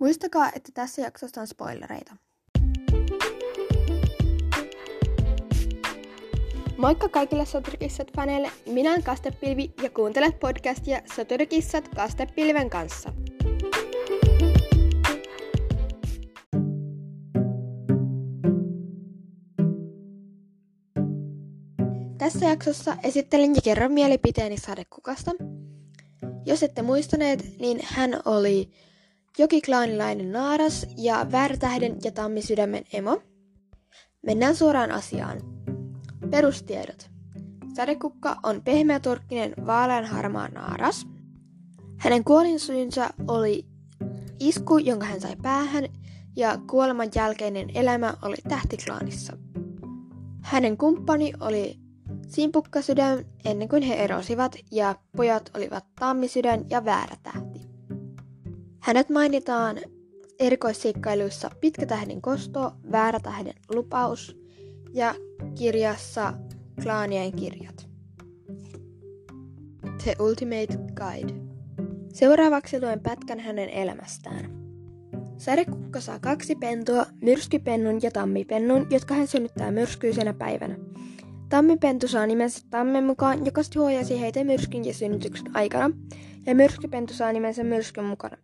Muistakaa, että tässä jaksossa on spoilereita. Moikka kaikille Soturikissat-faneille! Minä olen Kastepilvi ja kuuntelet podcastia Soturikissat Kastepilven kanssa. Tässä jaksossa esittelen ja kerron mielipiteeni sadekukasta. Jos ette muistaneet, niin hän oli jokiklaanilainen naaras ja väärtähden ja tammisydämen emo. Mennään suoraan asiaan. Perustiedot. Sadekukka on pehmeäturkkinen vaaleanharmaa naaras. Hänen kuolinsyynsä oli isku, jonka hän sai päähän, ja kuoleman jälkeinen elämä oli tähtiklaanissa. Hänen kumppani oli Simpukkasydän ennen kuin he erosivat ja pojat olivat Tammisydän ja Väärä tähti. Hänet mainitaan erikoisseikkailuissa Pitkä tähden kosto, Väärä tähden lupaus ja kirjassa Klaanien kirjat. The Ultimate Guide. Seuraavaksi luen pätkän hänen elämästään. Sadekukka saa kaksi pentua, myrskypennun ja tammipennun, jotka hän synnyttää myrskyisenä päivänä. Tammipentu saa nimensä tammen mukaan, joka suojasi heitä myrskyn ja synnytyksen aikana, ja myrskypentu saa nimensä myrskyn mukana.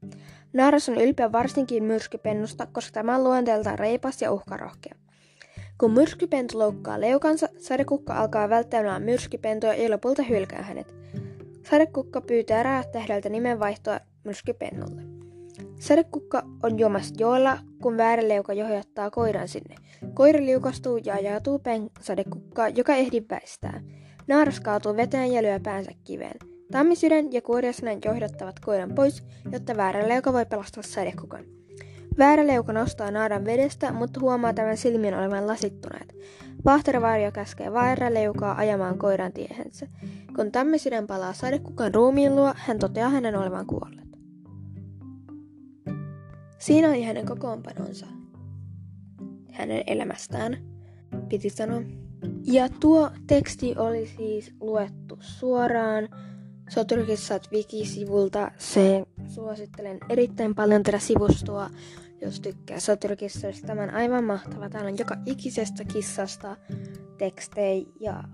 Naaras on ylpeä varsinkin myrskypennusta, koska tämä on luonteeltaan reipas ja uhkarohkea. Kun myrskypentu loukkaa leukansa, sadekukka alkaa välttämään myrskypentua ja lopulta hylkää hänet. Sadekukka pyytää räättähdeltä nimenvaihtoa myrskypennulle. Sadekukka on juomassa joella, kun vääräleuka johdattaa koiran sinne. Koira liukastuu ja ajautuu sadekukkaa, joka ehdi väistää. Naaras kaatuu veteen ja lyö päänsä kiveen. Tammisydän ja kuoriasnan johdattavat koiran pois, jotta vääräleuka voi pelastaa sadekukan. Vääräleuka nostaa naaran vedestä, mutta huomaa tämän silmien olevan lasittuneet. Vahteravaario käskee vääräleukaa ajamaan koiran tiehensä. Kun tammisydän palaa sadekukan ruumiin luo, hän toteaa hänen olevan kuollut. Siinä oli hänen kokoonpanonsa hänen elämästään, piti sanoa. Ja tuo teksti oli siis luettu suoraan Soturkissat Wiki-sivulta. Se suosittelen erittäin paljon tätä sivustoa, jos tykkää Soturkissoista. Tämä on aivan mahtava. Täällä on joka ikisestä kissasta tekstejä ja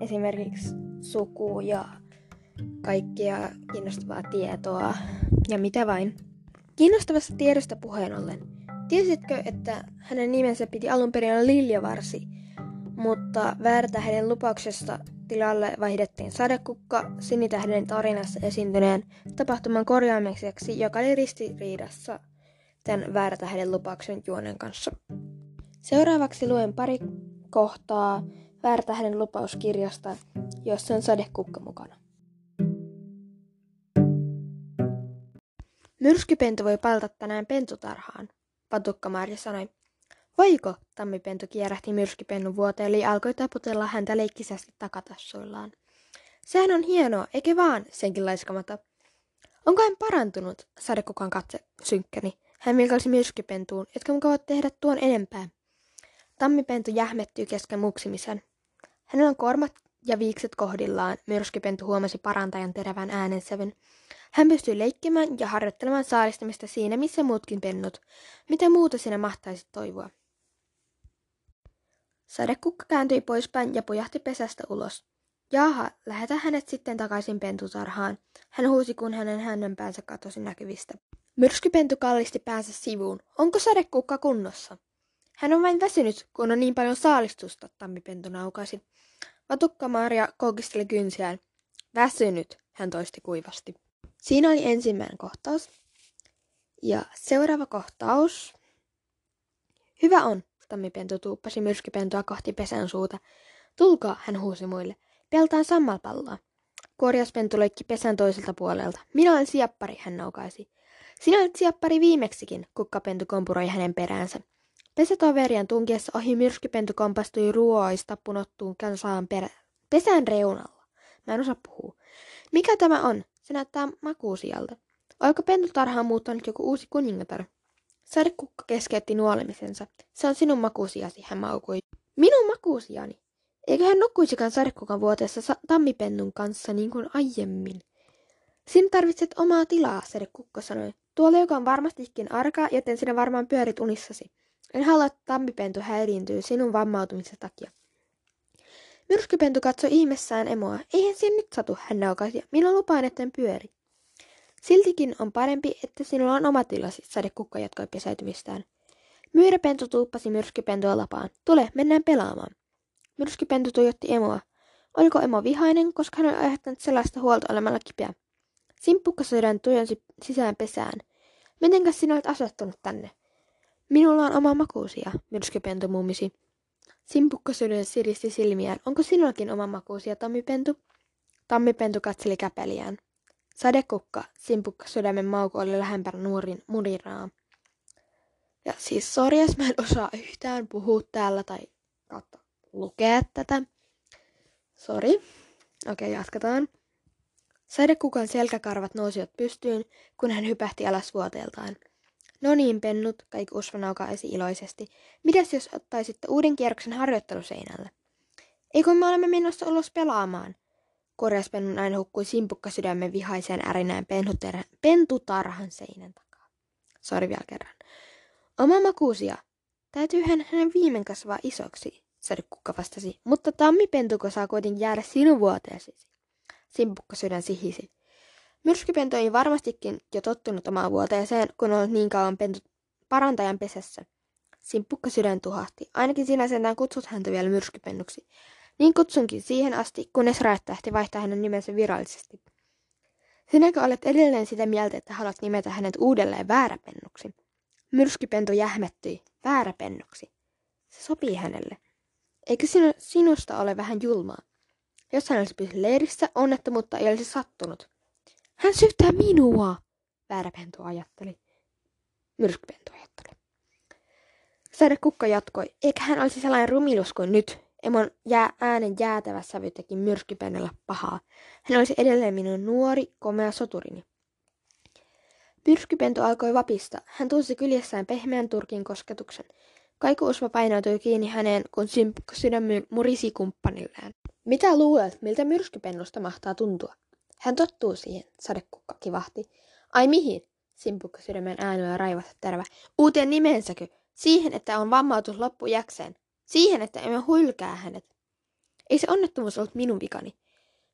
esimerkiksi suku ja kaikkia kiinnostavaa tietoa ja mitä vain. Kiinnostavasta tiedosta puheen ollen. Tiesitkö, että hänen nimensä piti alun perin olla Liljavarsi, mutta väärtähden lupauksesta tilalle vaihdettiin sadekukka sinitähden tarinassa esiintyneen tapahtuman korjaamiseksi, joka oli ristiriidassa tämän väärtähden lupauksen juonen kanssa. Seuraavaksi luen pari kohtaa väärtähden lupauskirjasta, jossa on sadekukka mukana. Myrskypentu voi palata tänään pentutarhaan, Patukka-Marja sanoi. Voiko? Tammipentu kierähti myrskypennun vuoteen eli alkoi taputella häntä leikkisästi takatassuillaan. Sehän on hienoa, eikä vaan, senkin laiskamata. Onko hän parantunut? Sadekukan katse synkkäni. Hän vilkaisi myrskypentuun, jotka mukavavat tehdä tuon enempää. Tammipentu jähmettyy kesken muksimisen. Hänellä on kormat ja viikset kohdillaan, myrskypentu huomasi parantajan terävän äänensävyn. Hän pystyi leikkimään ja harjoittelemaan saalistamista siinä, missä muutkin pennut. Mitä muuta sinä mahtaisi toivoa? Sadekukka kääntyi poispäin ja pujahti pesästä ulos. Jaha, lähetä hänet sitten takaisin pentutarhaan. Hän huusi, kun hänen hännönpäänsä katosi näkyvistä. Myrskypentu kallisti päänsä sivuun. Onko sadekukka kunnossa? Hän on vain väsynyt, kun on niin paljon saalistusta, tammipentu naukasi. Vatukka Maria koukisteli kynsiään. Väsynyt, hän toisti kuivasti. Siinä oli ensimmäinen kohtaus. Ja seuraava kohtaus. Hyvä on, tammipentu tuuppasi myrskypentua kohti pesän suuta. Tulkaa, hän huusi muille. Peltaan sammalpalloa. Korjaspentu leikki pesän toiselta puolelta. Minä olen siappari, hän naukaisi. Sinä olet siappari viimeksikin, kukkapentu kompuroi hänen peräänsä. Pesätoverian tunkiessa ohi myrskypentu kompastui ruoista punottuun kansaan perä. Pesän reunalla. Mä en osaa puhua. Mikä tämä on? Se näyttää makuusialta. Oiko pentutarhaan muuttanut joku uusi kuningatar? Sadekukka keskeytti nuolemisensa. Se on sinun makuusiasi, hän maukui. Minun makuusiani? Eikö hän nukkuisikaan sadekukan vuoteessa sa- tammipennun kanssa niin kuin aiemmin? Sinä tarvitset omaa tilaa, Sede Kukko sanoi. Tuolla joka on varmastikin arka, joten sinä varmaan pyörit unissasi. En halua, että tammipentu häiriintyy sinun vammautumisen takia. Myrskypentu katsoi ihmessään emoa. Eihän sen nyt satu, hän naukaisi. Minä lupaan, etten pyöri. Siltikin on parempi, että sinulla on oma tilasi, sadekukka jatkoi pesäytymistään. Myyräpentu tuuppasi myrskypentua lapaan. Tule, mennään pelaamaan. Myrskypentu tuijotti emoa. Oliko emo vihainen, koska hän oli aiheuttanut sellaista huolta olemalla kipeä? Simppukka sydän tujonsi sisään pesään. Mitenkäs sinä olet asettunut tänne? Minulla on oma makuusia, myrskypentu mummisi. Simpukka sydän siristi silmiään. Onko sinullakin oma makuusia, Tammipentu? Tammipentu katseli käpeliään. Sadekukka, simpukka sydämen mauku oli lähempänä nuorin muriraa. Ja siis sori, jos mä en osaa yhtään puhua täällä tai kautta lukea tätä. Sori. Okei, okay, jatketaan. Sadekukan selkäkarvat nousivat pystyyn, kun hän hypähti alas vuoteeltaan. No niin, pennut, kaikki Usva naukaisi iloisesti. Mitäs jos ottaisitte uuden kierroksen harjoitteluseinälle? Eikö me olemme menossa ulos pelaamaan? Korjaspennun ääni hukkui simpukka sydämen vihaiseen ärinään pentutarhan seinän takaa. Sori vielä kerran. Oma makuusia. Täytyyhän hänen viimein kasvaa isoksi, sadekukka vastasi. Mutta tammipentuko saa kuitenkin jäädä sinun vuoteesi. Simpukka sydän sihisi. Myrskypentu ei varmastikin jo tottunut omaan vuoteeseen, kun on niin kauan pentu parantajan pesässä. Simpukka sydän tuhahti. Ainakin sinä sentään kutsut häntä vielä myrskypennuksi. Niin kutsunkin siihen asti, kunnes Raettähti vaihtaa hänen nimensä virallisesti. Sinäkö olet edelleen sitä mieltä, että haluat nimetä hänet uudelleen vääräpennuksi? Myrskypentu jähmettyi. Vääräpennuksi. Se sopii hänelle. Eikö sinu, sinusta ole vähän julmaa? Jos hän olisi pysynyt leirissä, onnettomuutta ei olisi sattunut. Hän syyttää minua, vääräpentu ajatteli. Myrskypentu ajatteli. kukka jatkoi, eikä hän olisi sellainen rumilus kuin nyt. Emon jää äänen jäätävä sävy teki myrskypennellä pahaa. Hän olisi edelleen minun nuori, komea soturini. Myrskypentu alkoi vapista. Hän tunsi kyljessään pehmeän turkin kosketuksen. Kaikuusva painautui kiinni häneen, kun sydän murisi kumppanilleen. Mitä luulet, miltä myrskypennusta mahtaa tuntua? Hän tottuu siihen, sadekukka kivahti. Ai mihin? Simpukka sydämen äänellä raivata terve. Uuteen nimensäkö? Siihen, että on vammautus loppujäkseen. Siihen, että emme hylkää hänet. Ei se onnettomuus ollut minun vikani.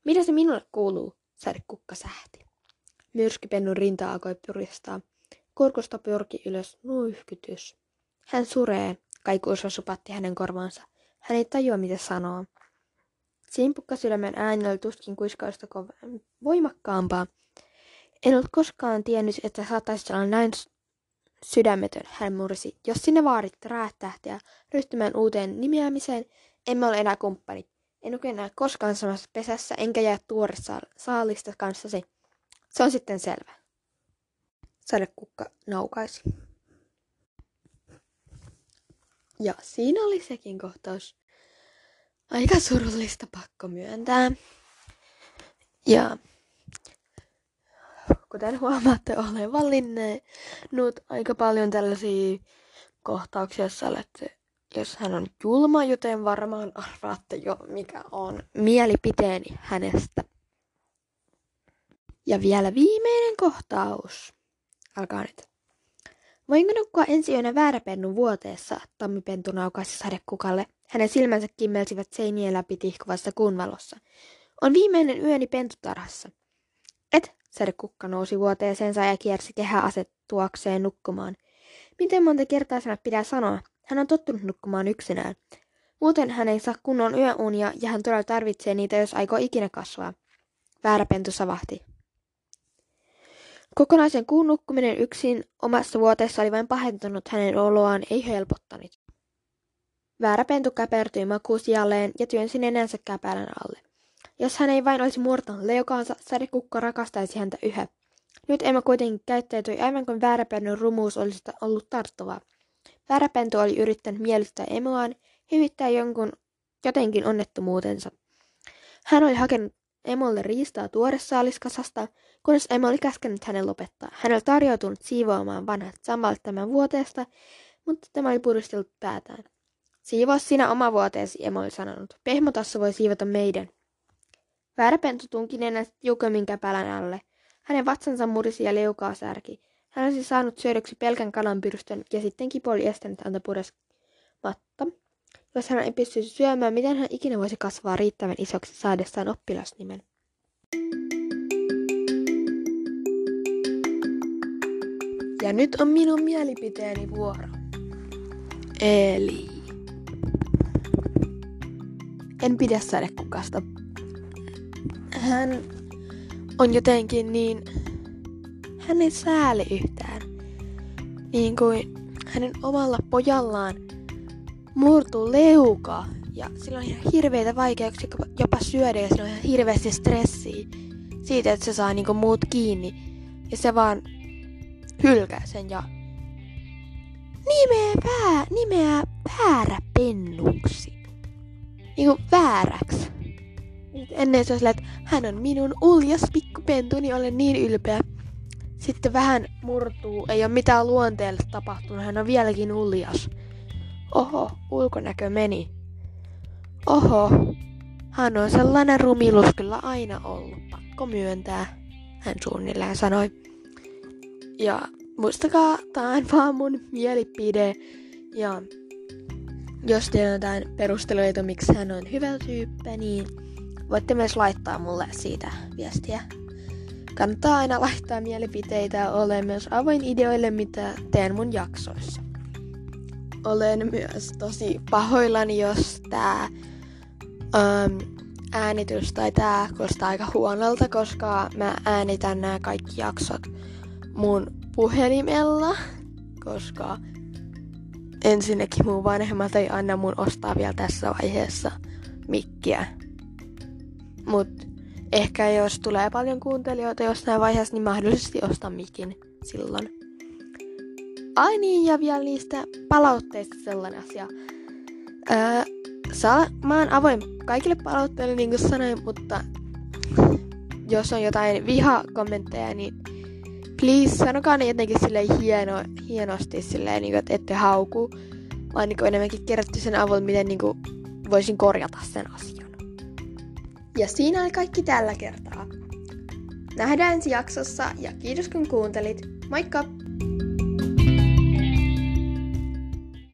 Mitä se minulle kuuluu? Sadekukka sähti. Myrskypennun rinta alkoi puristaa. Kurkusta pyrki ylös nuihkytys. Hän suree, kaikuusva supatti hänen korvaansa. Hän ei tajua, mitä sanoo. Simpukka sydämen ääni oli tuskin kuiskausta voimakkaampaa. En ollut koskaan tiennyt, että saattaisit olla näin sydämetön, hän mursi. Jos sinne vaadit räättähtiä ryhtymään uuteen nimeämiseen, emme ole enää kumppani. En oikein enää koskaan samassa pesässä, enkä jää tuore saalista kanssasi. Se on sitten selvä. Sadekukka naukaisi. Ja siinä oli sekin kohtaus. Aika surullista pakko myöntää. Ja kuten huomaatte, olen valinnut aika paljon tällaisia kohtauksia, jossa olette, jos hän on julma, joten varmaan arvaatte jo, mikä on mielipiteeni hänestä. Ja vielä viimeinen kohtaus. Alkaa nyt. Voinko nukkua ensi yönä vääräpennun vuoteessa, tammipentu naukaisi sadekukalle. Hänen silmänsä kimmelsivät seinien läpi tihkuvassa kuun valossa. On viimeinen yöni pentutarhassa. Et, sadekukka nousi vuoteeseensa ja kiersi kehä asettuakseen nukkumaan. Miten monta kertaa sinä pitää sanoa? Hän on tottunut nukkumaan yksinään. Muuten hän ei saa kunnon yöunia ja hän todella tarvitsee niitä, jos aikoo ikinä kasvaa. Vääräpentu savahti. Kokonaisen kuun nukkuminen yksin omassa vuoteessa oli vain pahentunut hänen oloaan, ei helpottanut. Väärä pentu käpertyi makuusijalleen ja työnsi nenänsä käpälän alle. Jos hän ei vain olisi murtanut leukaansa, sadekukka rakastaisi häntä yhä. Nyt Emma kuitenkin käyttäytyi aivan kuin vääräpennun rumuus olisi ollut tarttuvaa. Vääräpentu oli yrittänyt miellyttää Emoaan, hyvittää jonkun jotenkin onnettomuutensa. Hän oli hakenut Emolle riistaa tuoresaaliskasasta, kunnes Emo oli käskenyt hänen lopettaa. Hän oli tarjoutunut siivoamaan vanhat samalla tämän vuoteesta, mutta tämä oli puristellut päätään. Siivoa sinä oma vuoteesi, Emo oli sanonut. Pehmotassa voi siivota meidän. Vääräpentu tunki nenän tiukemmin käpälän alle. Hänen vatsansa murisi ja leukaa särki. Hän olisi saanut syödyksi pelkän kalanpyrstön ja sitten kipu oli estänyt häntä puresmatta. Jos hän ei pystyisi syömään, miten hän ikinä voisi kasvaa riittävän isoksi saadessaan oppilasnimen? Ja nyt on minun mielipiteeni vuoro. Eli... En pidä sadekukasta. Hän on jotenkin niin... Hän ei sääli yhtään. Niin kuin hänen omalla pojallaan murtuu leuka. Ja sillä on ihan hirveitä vaikeuksia jopa syödä ja sillä on ihan hirveästi stressiä siitä, että se saa niinku muut kiinni. Ja se vaan hylkää sen ja nimeä, vää, nimeä vääräpennuksi. Niinku vääräksi. Ennen se että hän on minun uljas pikkupentu, niin olen niin ylpeä. Sitten vähän murtuu, ei ole mitään luonteelle tapahtunut, hän on vieläkin uljas. Oho, ulkonäkö meni. Oho, hän on sellainen rumilus kyllä aina ollut, pakko myöntää, hän suunnilleen sanoi. Ja muistakaa, tää on vaan mun mielipide. Ja jos teillä on jotain perusteluita, miksi hän on hyvä tyyppi, niin voitte myös laittaa mulle siitä viestiä. Kannattaa aina laittaa mielipiteitä, olen myös avoin ideoille, mitä teen mun jaksoissa. Olen myös tosi pahoillani, jos tää um, äänitys tai tää kuulostaa aika huonolta, koska mä äänitän nämä kaikki jaksot mun puhelimella, koska ensinnäkin mun vanhemmat ei anna mun ostaa vielä tässä vaiheessa mikkiä. Mut ehkä jos tulee paljon kuuntelijoita jossain vaiheessa, niin mahdollisesti ostan mikin silloin. Ai niin, ja vielä niistä palautteista sellainen asia. Öö, saa, mä oon avoin kaikille palautteille, niin kuin sanoin, mutta jos on jotain vihakommentteja, niin please sanokaa ne jotenkin silleen hieno, hienosti silleen, niin kuin, että ette hauku, vaan niin enemmänkin kerrottu sen avulla, miten niin kuin, voisin korjata sen asian. Ja siinä oli kaikki tällä kertaa. Nähdään ensi jaksossa ja kiitos kun kuuntelit. Moikka!